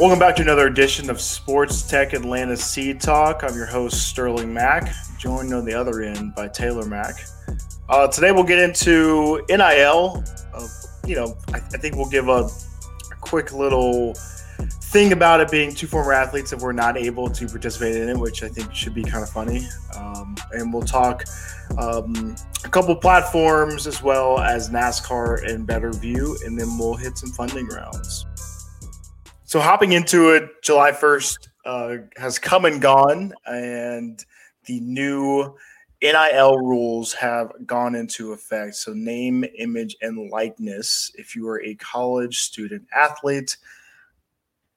Welcome back to another edition of Sports Tech Atlanta Seed Talk. I'm your host, Sterling Mack, joined on the other end by Taylor Mack. Uh, today we'll get into NIL. Uh, you know, I, I, think we'll give a, a, quick little thing about it being two former athletes that were not able to participate in it, which I think should be kind of funny. Um, and we'll talk um, a couple platforms as well as NASCAR and BettorView, and then we'll hit some funding rounds. So hopping into it, July 1st uh, has come and gone, and the new NIL rules have gone into effect. So name, image, and likeness. If you are a college student athlete,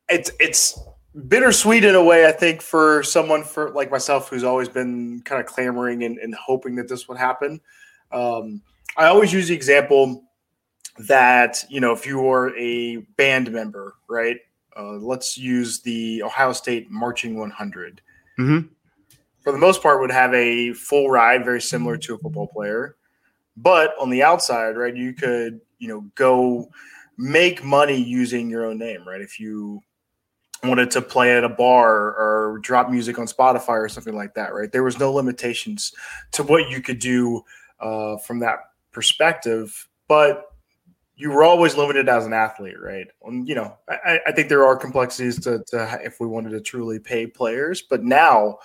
it's it's bittersweet in a way. I think for someone for like myself who's always been kind of clamoring and, and hoping that this would happen. Um, I always use the example that you know if you were a band member, right? Uh, let's use the Ohio State Marching 100. Mm-hmm. For the most part, would have a full ride, very similar to a football player. But on the outside, right, you could you know go make money using your own name, right? If you wanted to play at a bar or drop music on Spotify or something like that, right? There was no limitations to what you could do uh, from that perspective. But you were always limited as an athlete, right? And, you know, I, I think there are complexities to, to, if we wanted to truly pay players, but now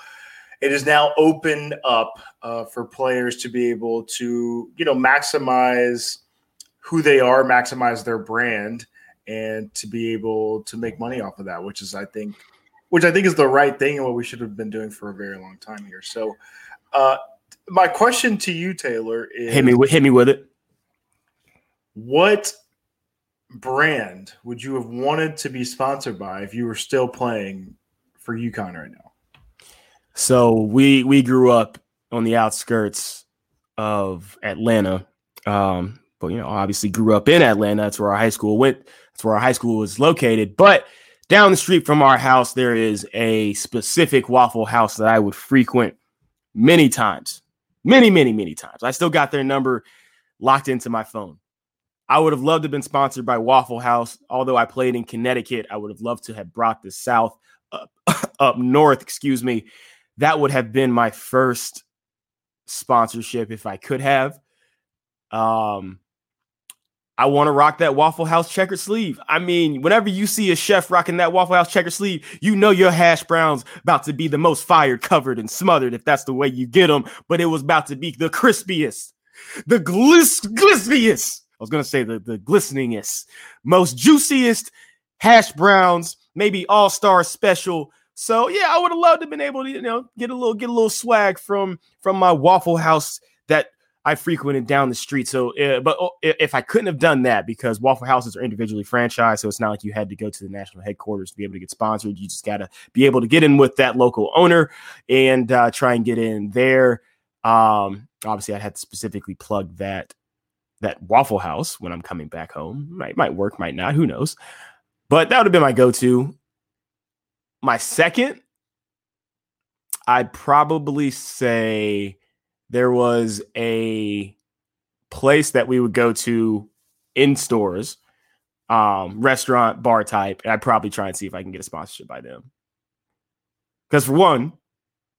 it is now opened up uh, for players to be able to, you know, maximize who they are, maximize their brand, and to be able to make money off of that, which is, I think, which I think is the right thing and what we should have been doing for a very long time here. So, uh, my question to you, Taylor, is hit me hit me with it what brand would you have wanted to be sponsored by if you were still playing for UConn right now? So we we grew up on the outskirts of Atlanta. Um, but you know, obviously grew up in Atlanta. That's where our high school went. That's where our high school was located. But down the street from our house, there is a specific Waffle House that I would frequent many times. Many, many, many times. I still got their number locked into my phone. I would have loved to have been sponsored by Waffle House. Although I played in Connecticut, I would have loved to have brought the South up, up north, excuse me. That would have been my first sponsorship if I could have. Um, I want to rock that Waffle House checker sleeve. I mean, whenever you see a chef rocking that Waffle House checker sleeve, you know your hash browns about to be the most fired, covered, and smothered if that's the way you get them. But it was about to be the crispiest, the glis- glispiest I was gonna say the the glisteningest, most juiciest hash browns, maybe all star special. So yeah, I would have loved to have been able to you know get a little get a little swag from from my Waffle House that I frequented down the street. So, uh, but uh, if I couldn't have done that because Waffle Houses are individually franchised, so it's not like you had to go to the national headquarters to be able to get sponsored. You just got to be able to get in with that local owner and uh, try and get in there. Um, obviously, I had to specifically plug that that Waffle House when I'm coming back home. Might might work, might not, who knows. But that would have been my go-to. My second, I'd probably say there was a place that we would go to in stores, um, restaurant, bar type, I'd probably try and see if I can get a sponsorship by them. Because for one,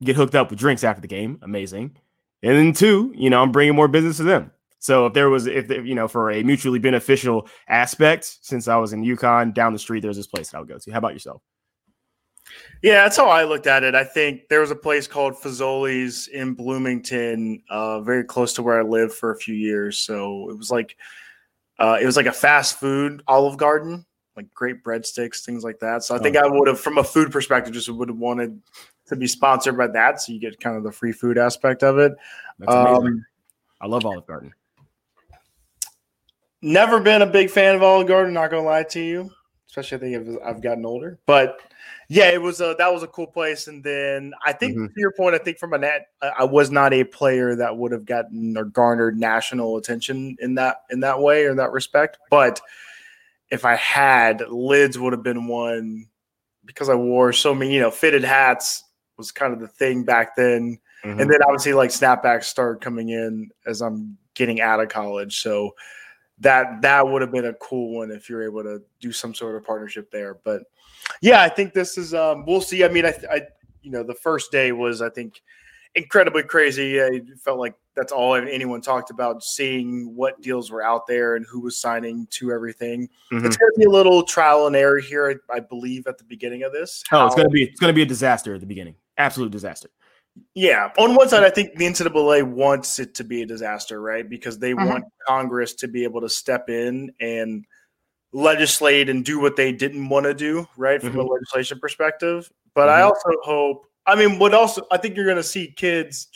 get hooked up with drinks after the game, amazing. And then two, you know, I'm bringing more business to them. So if there was, if you know, for a mutually beneficial aspect, since I was in UConn, down the street, there's this place that I would go to. How about yourself? Yeah, that's how I looked at it. I think there was a place called Fazoli's in Bloomington, uh, very close to where I lived for a few years. So it was like, uh, it was like a fast food Olive Garden, like great breadsticks, things like that. So I think oh. I would have, from a food perspective, just would have wanted to be sponsored by that, so you get kind of the free food aspect of it. Um, I love Olive Garden. Never been a big fan of Olive Garden. Not gonna lie to you, especially I think I've gotten older. But yeah, it was a that was a cool place. And then I think mm-hmm. to your point, I think from a net, I was not a player that would have gotten or garnered national attention in that in that way or that respect. But if I had, lids would have been one because I wore so many, you know, fitted hats was kind of the thing back then. Mm-hmm. And then obviously like snapbacks started coming in as I'm getting out of college. So that that would have been a cool one if you're able to do some sort of partnership there. But yeah, I think this is um we'll see. I mean, I, I you know the first day was I think incredibly crazy. I felt like that's all anyone talked about seeing what deals were out there and who was signing to everything. Mm-hmm. It's going to be a little trial and error here, I believe, at the beginning of this. Oh, How, it's going to be it's going to be a disaster at the beginning. Absolute disaster. Yeah, on one side, I think the NCAA wants it to be a disaster, right? Because they mm-hmm. want Congress to be able to step in and legislate and do what they didn't want to do, right, from mm-hmm. a legislation perspective. But mm-hmm. I also hope. I mean, what also I think you're going to see kids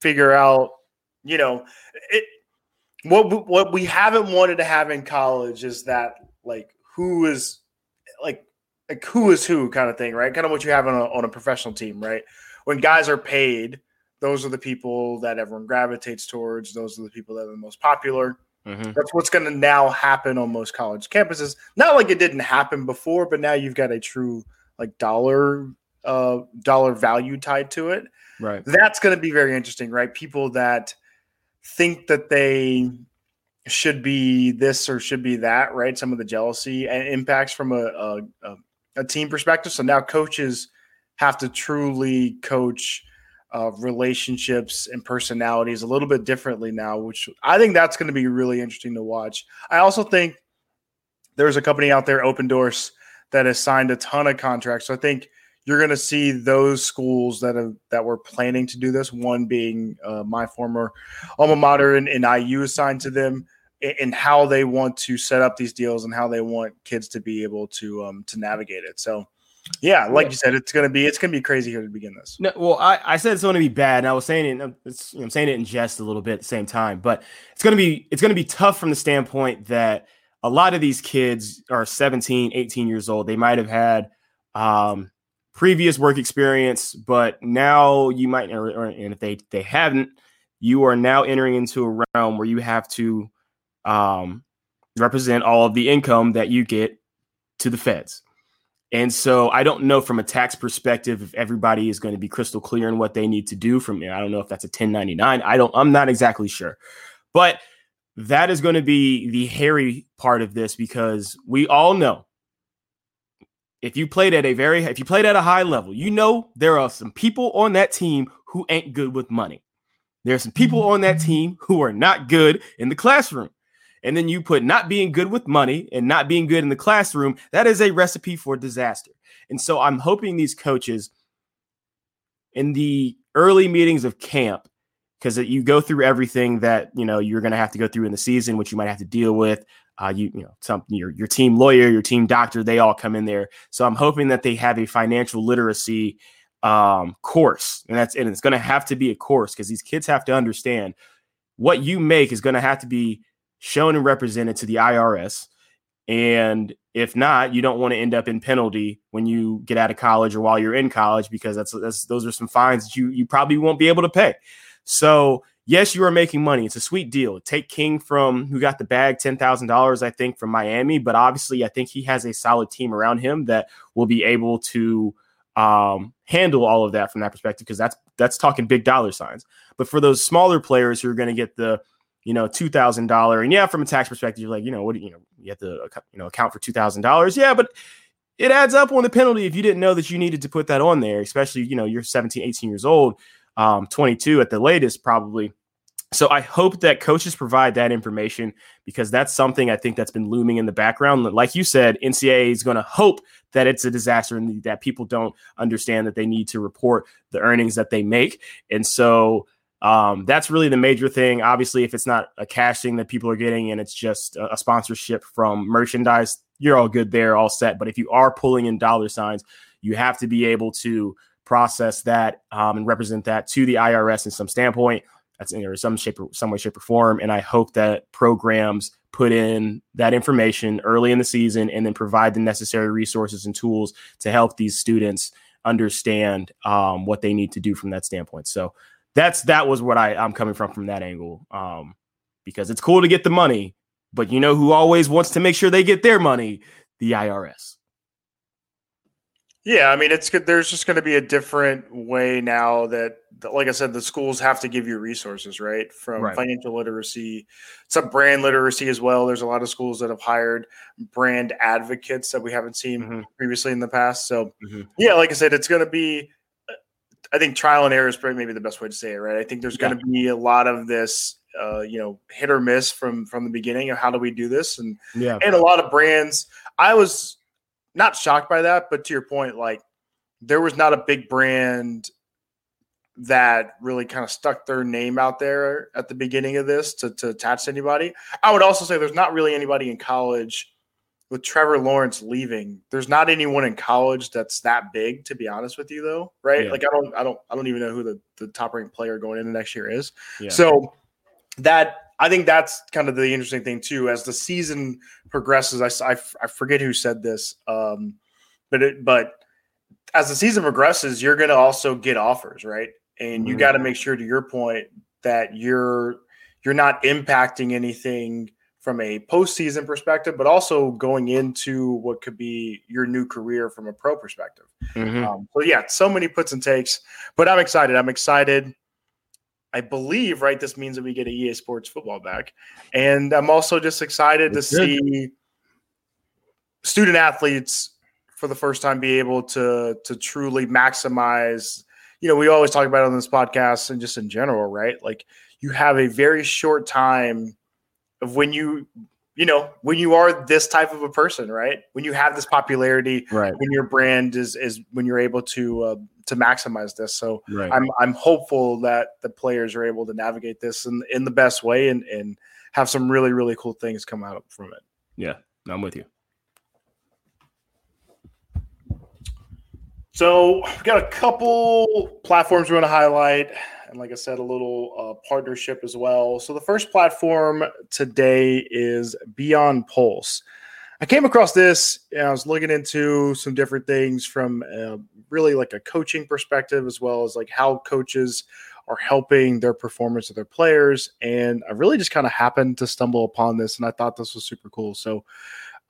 figure out, you know, it. What what we haven't wanted to have in college is that like who is like like who is who kind of thing, right? Kind of what you have on a, on a professional team, right? When guys are paid, those are the people that everyone gravitates towards. Those are the people that are the most popular. Mm-hmm. That's what's going to now happen on most college campuses. Not like it didn't happen before, but now you've got a true like dollar uh dollar value tied to it. Right. That's going to be very interesting, right? People that think that they should be this or should be that, right? Some of the jealousy and impacts from a, a, a team perspective. So now coaches have to truly coach uh, relationships and personalities a little bit differently now, which I think that's going to be really interesting to watch. I also think there's a company out there, Opendorse, that has signed a ton of contracts. So I think you're going to see those schools that have that were planning to do this. One being uh, my former alma mater and, and IU assigned to them, and how they want to set up these deals and how they want kids to be able to um, to navigate it. So yeah, like you said, it's gonna be it's gonna be crazy here to begin this. No, well, I, I said it's gonna be bad, and I was saying it. It's, you know, I'm saying it in jest a little bit at the same time, but it's gonna be it's gonna be tough from the standpoint that a lot of these kids are 17, 18 years old. They might have had um, previous work experience, but now you might, or, or, and if they they haven't, you are now entering into a realm where you have to um, represent all of the income that you get to the feds. And so I don't know from a tax perspective if everybody is going to be crystal clear in what they need to do from I don't know if that's a 1099. I don't I'm not exactly sure. But that is going to be the hairy part of this because we all know if you played at a very if you played at a high level, you know there are some people on that team who ain't good with money. There are some people mm-hmm. on that team who are not good in the classroom and then you put not being good with money and not being good in the classroom, that is a recipe for disaster. And so I'm hoping these coaches in the early meetings of camp, because you go through everything that you know you're going to have to go through in the season, which you might have to deal with. Uh, you you know some your your team lawyer, your team doctor, they all come in there. So I'm hoping that they have a financial literacy um, course, and that's and it's going to have to be a course because these kids have to understand what you make is going to have to be shown and represented to the IRS. And if not, you don't want to end up in penalty when you get out of college or while you're in college because that's, that's those are some fines that you you probably won't be able to pay. So yes, you are making money. It's a sweet deal. D'Eriq King from who got the bag, ten thousand dollars, I think, from Miami. But obviously, I think he has a solid team around him that will be able to um, handle all of that from that perspective because that's that's talking big dollar signs. But for those smaller players who are going to get the you know, two thousand dollar, and yeah, from a tax perspective, you're like, you know, what do you know, you have to you know account for two thousand dollars, yeah, but it adds up on the penalty if you didn't know that you needed to put that on there, especially you know you're 17, 18 years old, um, 22 at the latest probably. So I hope that coaches provide that information because that's something I think that's been looming in the background. Like you said, NCAA is going to hope that it's a disaster and that people don't understand that they need to report the earnings that they make, and so um, that's really the major thing. Obviously, if it's not a cash thing that people are getting and it's just a, sponsorship from merchandise, you're all good there, all set. But if you are pulling in dollar signs, you have to be able to process that um, and represent that to the IRS in some standpoint. That's in some shape, or, some way, shape, or form. And I hope that programs put in that information early in the season and then provide the necessary resources and tools to help these students understand um, what they need to do from that standpoint. So that's that was what I, I'm coming from from that angle. Um, because it's cool to get the money, but you know who always wants to make sure they get their money? The IRS. Yeah, I mean, it's good. There's just going to be a different way now that, like I said, the schools have to give you resources, right? From right. financial literacy, some brand literacy as well. There's a lot of schools that have hired brand advocates that we haven't seen mm-hmm. previously in the past. So, mm-hmm. yeah, like I said, it's going to be, I think trial and error is probably maybe the best way to say it, right? I think there's going to be a lot of this, uh, you know, hit or miss from from the beginning of how do we do this, and yeah, and a lot of brands. I was not shocked by that, but to your point, like there was not a big brand that really kind of stuck their name out there at the beginning of this to, to attach to anybody. I would also say there's not really anybody in college with Trevor Lawrence leaving. There's not anyone in college that's that big, to be honest with you, though, right? Yeah. Like I don't, I don't, I don't even know who the, the top ranked player going into next year is. Yeah. So that I think that's kind of the interesting thing too. As the season progresses, I, I, I forget who said this, um, but it, but as the season progresses, you're going to also get offers, right? And you mm-hmm. got to make sure, to your point, that you're you're not impacting anything from a postseason perspective, but also going into what could be your new career from a pro perspective. Mm-hmm. Um, so yeah, so many puts and takes, but I'm excited. I'm excited. I believe, right, this means that we get a EA Sports football back. And I'm also just excited to good. see student athletes for the first time be able to to truly maximize. You know, we always talk about it on this podcast and just in general, right? Like you have a very short time of when you you know when you are this type of a person right? When you have this popularity right. when your brand is is when you're able to uh, to maximize this. So right. i'm i'm hopeful that the players are able to navigate this in in the best way and and have some really really cool things come out from it. Yeah i'm with you. So we've got a couple platforms we want to highlight and like I said, a little uh, partnership as well. So the first platform today is Beyond Pulse. I came across this and I was looking into some different things from uh, really like a coaching perspective, as well as like how coaches are helping their performance of their players. And I really just kind of happened to stumble upon this, and I thought this was super cool. So,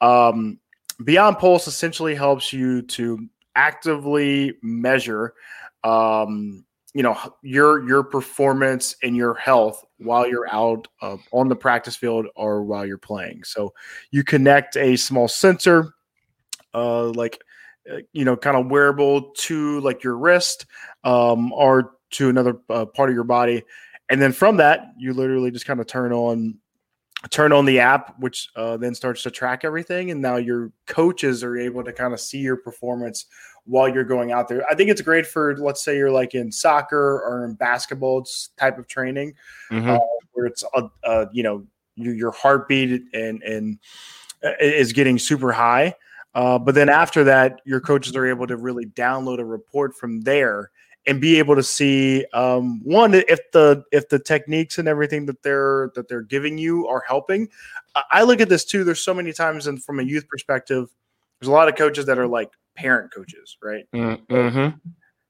um, Beyond Pulse essentially helps you to actively measure um, you know your your performance and your health while you're out uh, on the practice field or while you're playing. So you connect a small sensor uh like uh, you know kind of wearable to like your wrist um or to another uh, part of your body. And then from that you literally just kind of turn on turn on the app which uh, then starts to track everything. And now your coaches are able to kind of see your performance while you're going out there. I think it's great for let's say you're like in soccer or in basketball type of training, mm-hmm. uh, where it's a, a, you know your, your heartbeat and and uh, is getting super high. Uh, but then after that, your coaches are able to really download a report from there and be able to see um, one if the if the techniques and everything that they're that they're giving you are helping. I look at this too. There's so many times, and from a youth perspective, there's a lot of coaches that are like parent coaches, right? Mm-hmm.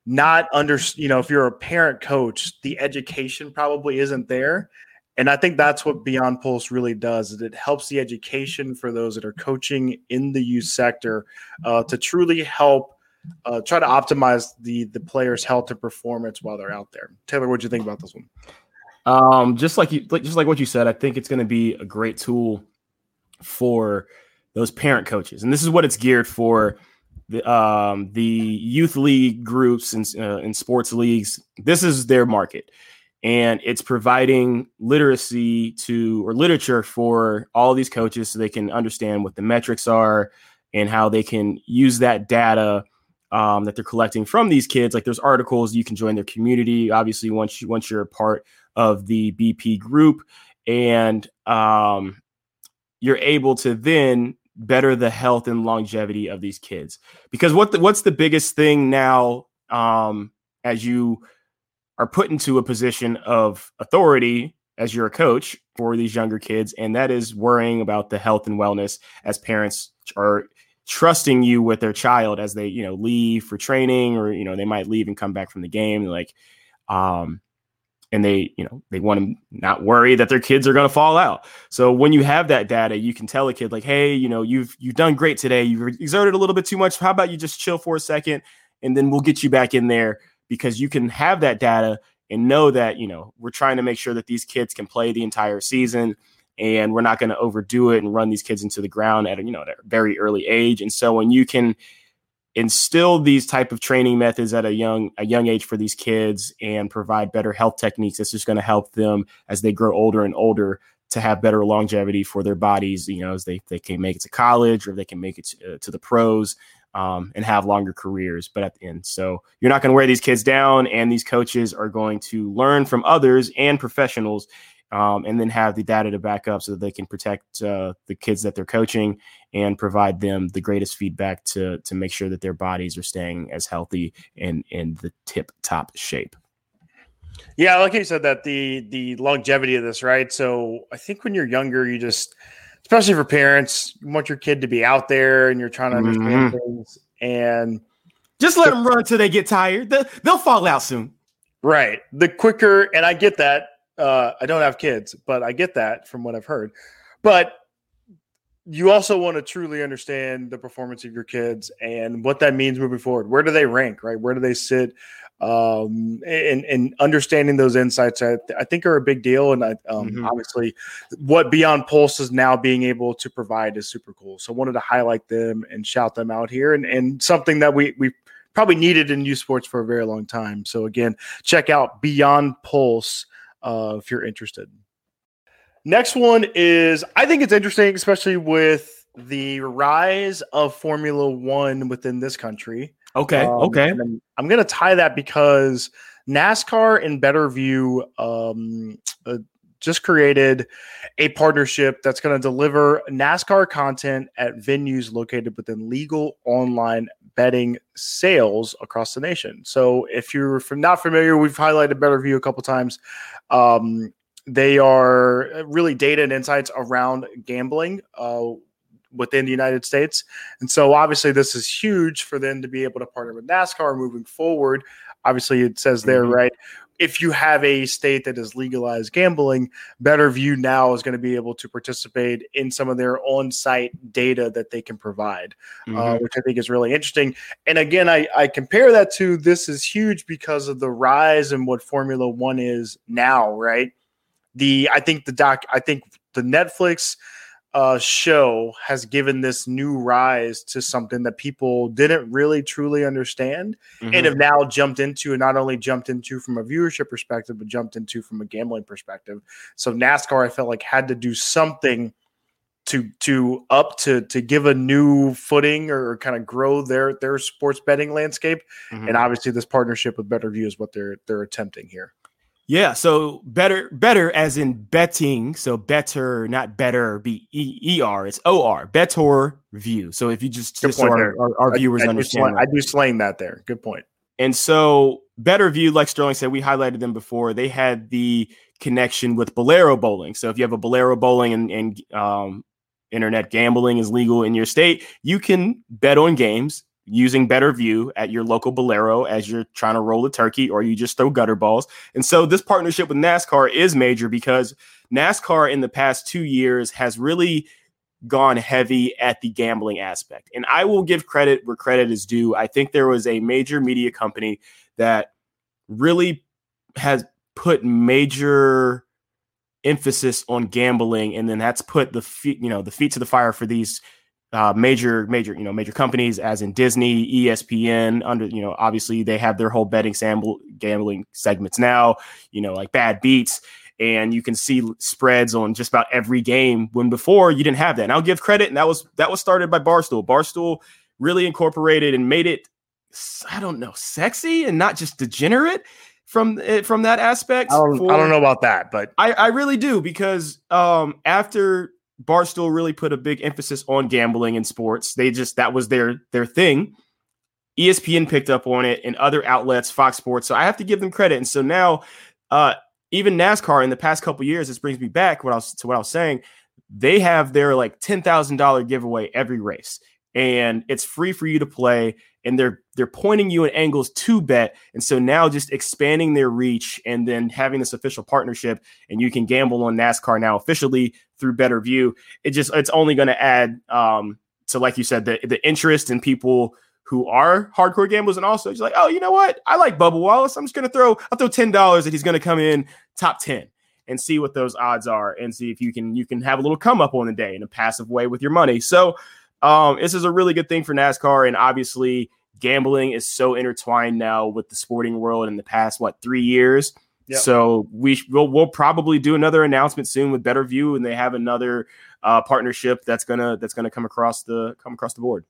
Not under, you know, if you're a parent coach, the education probably isn't there. And I think that's what Beyond Pulse really does. Is it helps the education for those that are coaching in the youth sector uh, to truly help uh, try to optimize the the players' health and performance while they're out there. Taylor, what do you think about this one? Um, just like you, just like what you said, I think it's going to be a great tool for those parent coaches, and this is what it's geared for the um, the youth league groups and uh, sports leagues. This is their market, and it's providing literacy to or literature for all these coaches so they can understand what the metrics are and how they can use that data um, that they're collecting from these kids. Like there's articles you can join their community. Obviously, once you once you're a part of the BP group, and um, you're able to then better the health and longevity of these kids. Because what the, what's the biggest thing now um, as you are put into a position of authority as you're a coach for these younger kids, and that is worrying about the health and wellness as parents are trusting you with their child as they you know leave for training or you know they might leave and come back from the game like um and they you know they want to not worry that their kids are going to fall out. So when you have that data you can tell a kid like hey you know you've you've done great today. You've exerted a little bit too much. How about you just chill for a second and then we'll get you back in there because you can have that data and know that you know we're trying to make sure that these kids can play the entire season and we're not going to overdo it and run these kids into the ground at you know at a very early age. And so when you can instill these type of training methods at a young a young age for these kids and provide better health techniques. That's just going to help them as they grow older and older to have better longevity for their bodies you know as they, they can make it to college or they can make it to, uh, to the pros um, and have longer careers. But at the end so you're not going to wear these kids down and these coaches are going to learn from others and professionals um, and then have the data to back up so that they can protect uh, the kids that they're coaching and provide them the greatest feedback to to make sure that their bodies are staying as healthy and in the tip top shape. Yeah, like you said, that the the longevity of this, right? So I think when you're younger, you just, especially for parents, you want your kid to be out there, and you're trying to understand mm-hmm. things, and just let them run until they get tired. They'll, they'll fall out soon. Right. The quicker, and I get that. Uh, I don't have kids, but I get that from what I've heard. But you also want to truly understand the performance of your kids and what that means moving forward. Where do they rank, right? Where do they sit? Um, and, and understanding those insights, I, I think, are a big deal. And I, um, mm-hmm. obviously, what Beyond Pulse is now being able to provide is super cool. So, I wanted to highlight them and shout them out here, and, and something that we we probably needed in youth sports for a very long time. So, again, check out Beyond Pulse uh, if you're interested. Next one is I think it's interesting, especially with the rise of Formula One within this country. Okay. Um, okay. I'm, going to tie that because NASCAR and BettorView um, uh, just created a partnership that's going to deliver NASCAR content at venues located within legal online betting sales across the nation. So, if you're not familiar, we've highlighted BettorView a couple times. Um, they are uh, really data and insights around gambling uh, within the United States. And so, obviously, this is huge for them to be able to partner with NASCAR moving forward. Obviously, it says there, mm-hmm. right? If you have a state that has legalized gambling, BettorView now is going to be able to participate in some of their on site data that they can provide, uh, mm-hmm. uh, which I think is really interesting. And again, I, I compare that to this is huge because of the rise in what Formula One is now, right? the I think the doc I think the Netflix uh, show has given this new rise to something that people didn't really truly understand mm-hmm. and have now jumped into and not only jumped into from a viewership perspective but jumped into from a gambling perspective so nascar i felt like had to do something to to up to to give a new footing or kind of grow their their sports betting landscape mm-hmm. and obviously this partnership with BettorView is what they're they're attempting here yeah, so better, better as in betting. So better, not better, B E E R. It's O R. Better view. So if you just, just so our, our, our, viewers I, I understand, do I do slang that there. Good point. And so BettorView, like Sterling said, we highlighted them before. They had the connection with Bowlero Bowling. So if you have a Bowlero Bowling and, and um, internet gambling is legal in your state, you can bet on games using BettorView at your local Bowlero as you're trying to roll a turkey or you just throw gutter balls. And so this partnership with NASCAR is major because NASCAR in the past two years has really gone heavy at the gambling aspect. And I will give credit where credit is due. I think there was a major media company that really has put major emphasis on gambling and then that's put the feet you know the feet to the fire for these uh, major major you know major companies as in Disney, ESPN. Under you know obviously they have their whole betting sample gambling segments now. You know like Bad Beats, and you can see spreads on just about every game. When before you didn't have that. And I'll give credit, and that was that was started by Barstool. Barstool really incorporated and made it I don't know sexy and not just degenerate from eh, from that aspect. I don't, for, I don't know about that, but I, I really do because um, after Barstool really put a big emphasis on gambling in sports. They just that was their their thing. ESPN picked up on it and other outlets, Fox Sports. So I have to give them credit. And so now, uh, even NASCAR in the past couple years, this brings me back what I was to what I was saying. They have their like ten thousand dollar giveaway every race, and it's free for you to play. and they're they're pointing you at angles to bet and so now just expanding their reach and then having this official partnership and you can gamble on nascar now officially through BettorView it just it's only going to add um so like you said the, the interest in people who are hardcore gamblers and also just like oh you know what? I like bubba wallace. I'm just going to throw i'll throw $10 that he's going to come in top 10 and see what those odds are and see if you can you can have a little come up on the day in a passive way with your money. So um, this is a really good thing for NASCAR, and obviously, gambling is so intertwined now with the sporting world in the past what three years. Yep. So we will we'll probably do another announcement soon with BettorView, and they have another uh, partnership that's gonna that's gonna come across the come across the board.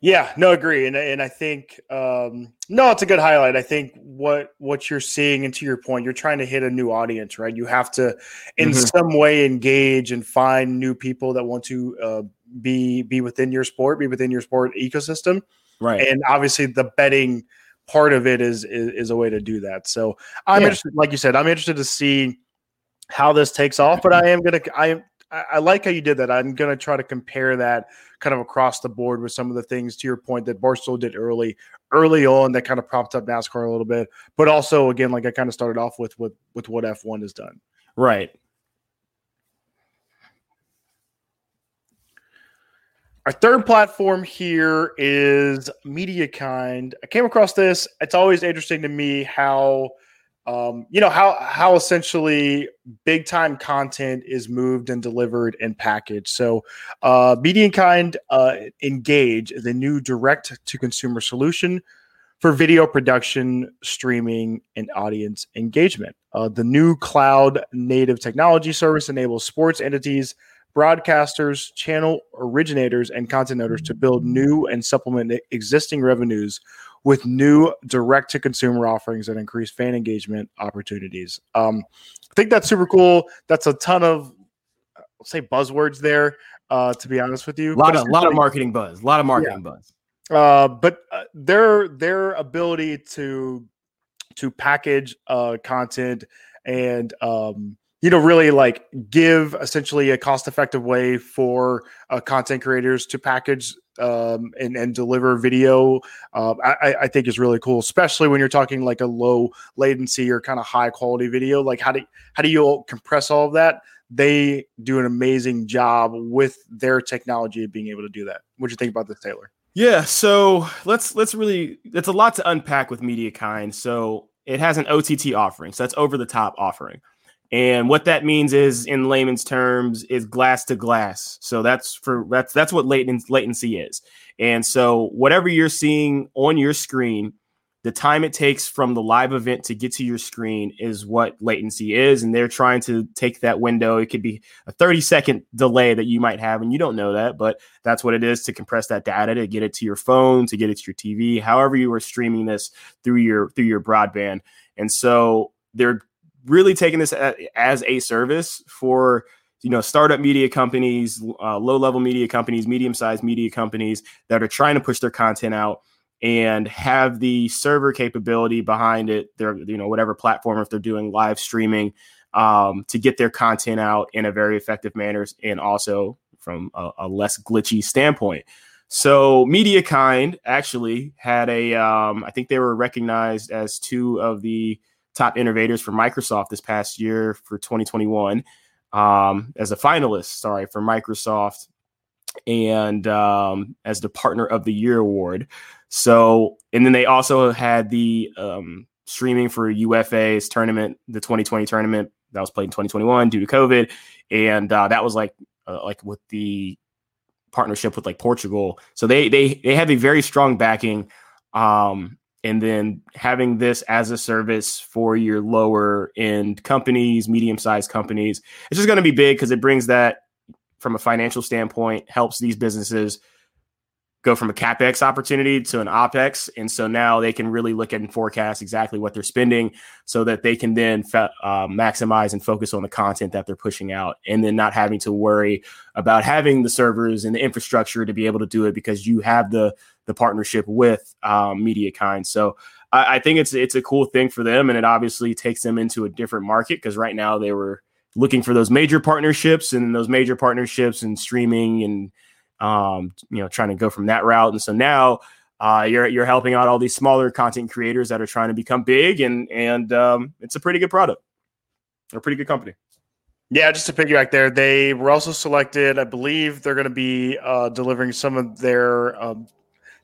Yeah, no, agree, and and I think um, no, it's a good highlight. I think what what you're seeing, and to your point, you're trying to hit a new audience, right? You have to, in mm-hmm. some way, engage and find new people that want to uh, be be within your sport, be within your sport ecosystem, right? And obviously, the betting part of it is is, is a way to do that. So I'm yeah. interested, like you said, I'm interested to see how this takes off. But I am gonna I I like how you did that. I'm gonna try to compare that kind of across the board with some of the things to your point that Barstool did early early on that kind of propped up NASCAR a little bit, but also again like I kind of started off with with with what F1 has done. Right. Our third platform here is MediaKind. I came across this. It's always interesting to me how, um, you know, how how essentially big time content is moved and delivered and packaged. So, uh, MediaKind uh, Engage is a new direct to consumer solution for video production, streaming, and audience engagement. Uh, the new cloud native technology service enables sports entities broadcasters, channel originators, and content owners to build new and supplement existing revenues with new direct to consumer offerings that increase fan engagement opportunities. Um, I think that's super cool. That's a ton of, I'll say, buzzwords there. Uh, to be honest with you, a lot of lot of marketing buzz, a lot of marketing yeah. buzz. Uh, but uh, their their ability to to package uh, content and um, you know really like give essentially a cost effective way for uh, content creators to package um, and, and deliver video uh, I, I think is really cool especially when you're talking like a low latency or kind of high quality video like how do how do you compress all of that? They do an amazing job with their technology of being able to do that. What do you think about this taylor? Yeah so let's let's really it's a lot to unpack with MediaKind so it has an ott offering so that's over the top offering and what that means is, in layman's terms, is glass to glass. So that's for that's that's what latency latency is. And so whatever you're seeing on your screen, the time it takes from the live event to get to your screen is what latency is. And they're trying to take that window. It could be a 30 second delay that you might have, and you don't know that, but that's what it is to compress that data to get it to your phone, to get it to your TV, however you are streaming this through your through your broadband. And so they're really taking this as a service for you know startup media companies uh, low level media companies medium sized media companies that are trying to push their content out and have the server capability behind it their you know whatever platform if they're doing live streaming um, to get their content out in a very effective manner and also from a, a less glitchy standpoint. So MediaKind actually had a um, I think they were recognized as two of the top innovators for Microsoft this past year for 2021 um, as a finalist, sorry, for Microsoft and um, as the Partner of the Year award. So, and then they also had the um, streaming for UEFA's tournament, the 2020 tournament that was played in 2021 due to COVID, and uh, that was like uh, like with the partnership with like Portugal. So they they they have a very strong backing. Um, and then having this as a service for your lower end companies, medium sized companies, it's just going to be big because it brings that from a financial standpoint, helps these businesses go from a capex opportunity to an opex, and so now they can really look at and forecast exactly what they're spending, so that they can then uh, maximize and focus on the content that they're pushing out, and then not having to worry about having the servers and the infrastructure to be able to do it because you have the the partnership with um, MediaKind. So I, I think it's it's a cool thing for them, and it obviously takes them into a different market because right now they were looking for those major partnerships and those major partnerships and streaming and um, you know trying to go from that route. And so now uh, you're you're helping out all these smaller content creators that are trying to become big, and and um, it's a pretty good product. They're a pretty good company. Yeah, just to piggyback there, they were also selected. I believe they're going to be uh, delivering some of their um,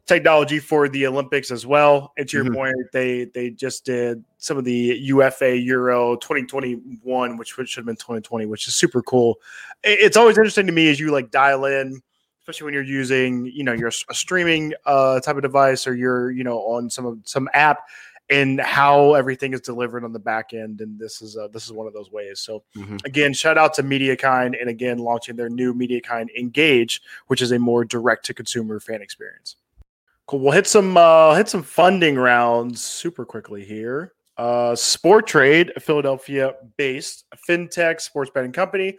technology for the Olympics as well. And to your mm-hmm. point, they they just did some of the UEFA Euro 2021, which should have been 2020, which is super cool. It's always interesting to me as you like dial in especially when you're using, you know, your a streaming uh, type of device or you're, you know, on some some app and how everything is delivered on the back end. And this is uh, this is one of those ways. So mm-hmm. again, shout out to MediaKind and again launching their new MediaKind Engage, which is a more direct to consumer fan experience. Cool. We'll hit some uh, hit some funding rounds super quickly here. Uh, Sporttrade, Philadelphia based fintech sports betting company,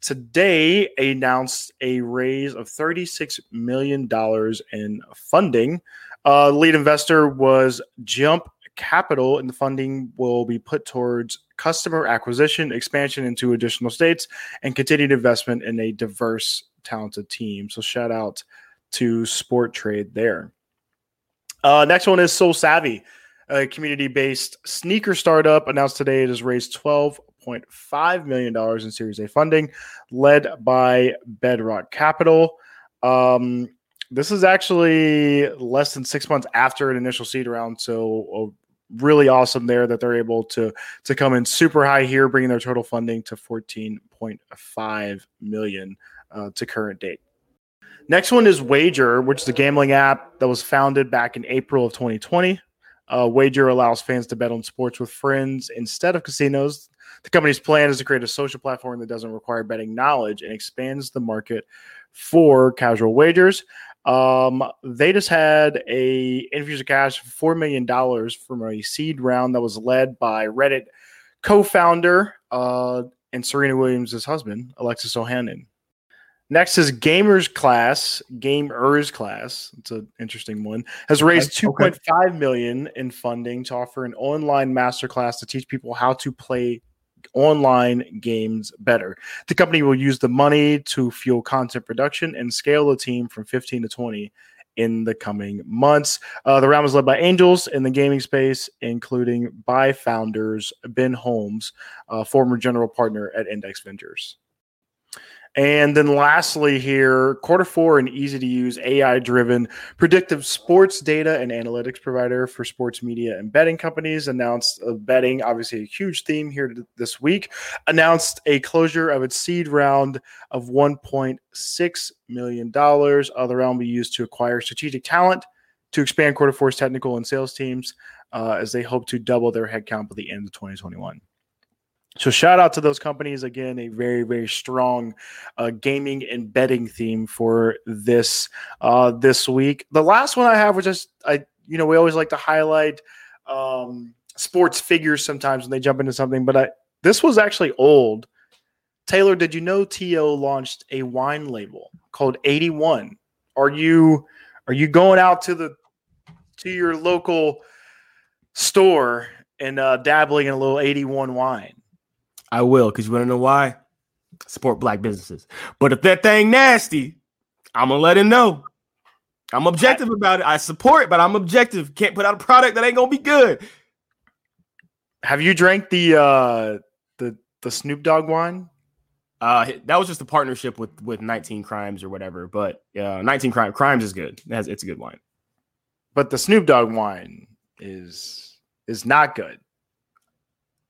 today announced a raise of $36 million in funding. Uh, lead investor was Jump Capital, and the funding will be put towards customer acquisition, expansion into additional states, and continued investment in a diverse, talented team. So, shout out to Sporttrade there. Uh, next one is SoleSavy, a community based sneaker startup announced today it has raised 12 $1.5 million in Series A funding, led by Bedrock Capital. Um, this is actually less than six months after an initial seed round, so uh, really awesome there that they're able to to come in super high here, bringing their total funding to 14.5 million uh, to current date. Next one is Wagr, which is a gambling app that was founded back in April of 2020. Uh, Wagr allows fans to bet on sports with friends instead of casinos. The company's plan is to create a social platform that doesn't require betting knowledge and expands the market for casual wagers. Um, they just had a infusion of cash for four million dollars from a seed round that was led by Reddit co-founder uh, and Serena Williams' husband, Alexis Ohanian. Next is GamerzClass, Gamers Class. It's an interesting one. Has raised two point five okay. million in funding to offer an online masterclass to teach people how to play online games better. The company will use the money to fuel content production and scale the team from 15 to 20 in the coming months. Uh, the round was led by Angels in the gaming space, including by founders Ben Holmes, uh, former general partner at Index Ventures. And then lastly, here, Quarter4, an easy to use AI driven predictive sports data and analytics provider for sports media and betting companies announced uh, betting, obviously a huge theme here this week, announced a closure of its seed round of $1.6 million. Other round will be used to acquire strategic talent to expand Quarter4's technical and sales teams uh, as they hope to double their headcount by the end of 2021. So shout out to those companies again. A very very strong uh, gaming and betting theme for this uh, this week. The last one I have, was just I you know we always like to highlight um, sports figures sometimes when they jump into something, but I this was actually old. Taylor, did you know T.O. launched a wine label called 81? Are you are you going out to the to your local store and uh, dabbling in a little 81 wine? I will, because you want to know why? Support black businesses. But if that thing nasty, I'm gonna let him know. I'm objective about it. I support it, but I'm objective. Can't put out a product that ain't gonna be good. Have you drank the uh the the Snoop Dogg wine? Uh that was just a partnership with with 19 Crimes or whatever. But uh 19 Crime Crimes is good. It has, it's a good wine. But the Snoop Dogg wine is is not good.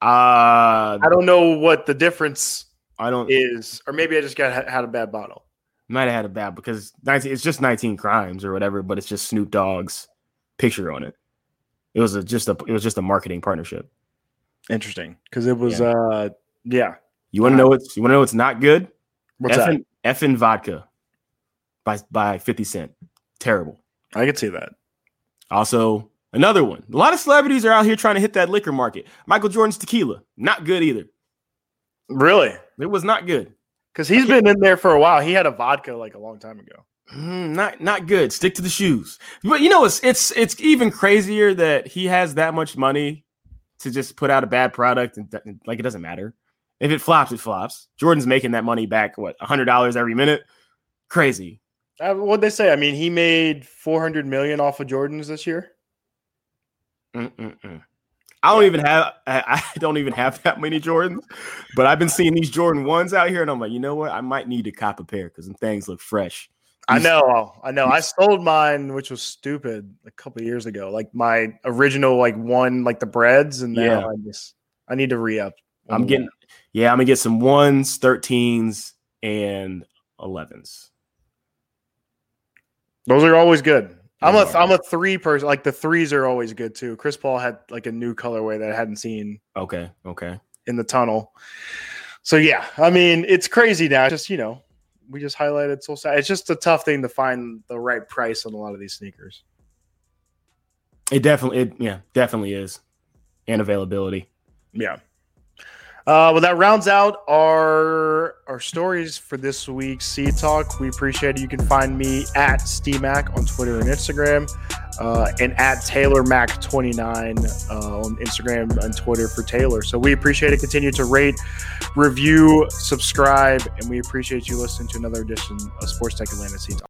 Uh, I don't know what the difference I don't is, or maybe I just got had a bad bottle. Might have had a bad because 19, it's just 19 crimes or whatever, but it's just Snoop Dogg's picture on it. It was a, just a it was just a marketing partnership. Interesting, because it was yeah. uh yeah. You want to know what's you want to know what's not good? What's Effin, that? Effen vodka by by 50 Cent. Terrible. I could see that. Also, Another one. A lot of celebrities are out here trying to hit that liquor market. Michael Jordan's tequila, not good either. Really? It was not good. Because he's been in there for a while. He had a vodka like a long time ago. Mm, not not good. Stick to the shoes. But you know, it's it's it's even crazier that he has that much money to just put out a bad product and, like it doesn't matter. If it flops, it flops. Jordan's making that money back what hundred dollars every minute. Crazy. Uh, what'd they say? I mean, he made 400 million off of Jordans this year. Mm-mm-mm. I don't even have I, don't even have that many Jordans, but I've been seeing these Jordan ones out here, and I'm like, you know what? I might need to cop a pair because things look fresh. I know, I know. I sold mine, which was stupid, a couple years ago. Like my original, like one, like the breads, and now Yeah. I just I need to re up. I'm getting, yeah, I'm gonna get some ones, thirteens, and elevens. those are always good. I'm a. I'm a three person. Like the threes are always good too. Chris Paul had like a new colorway that I hadn't seen Okay, okay. in the tunnel. So yeah, I mean it's crazy now. It's Just you know, we just highlighted SoleSavy. It's just a tough thing to find the right price on a lot of these sneakers. It definitely, it, yeah, definitely is, and availability. Yeah. Uh, well, that rounds out our our stories for this week's Seed Talk. We appreciate it. You can find me at SteamMac on Twitter and Instagram, uh, and at TaylorMac29 uh, on Instagram and Twitter for Taylor. So we appreciate it. Continue to rate, review, subscribe, and we appreciate you listening to another edition of Sports Tech Atlanta Seed Talk.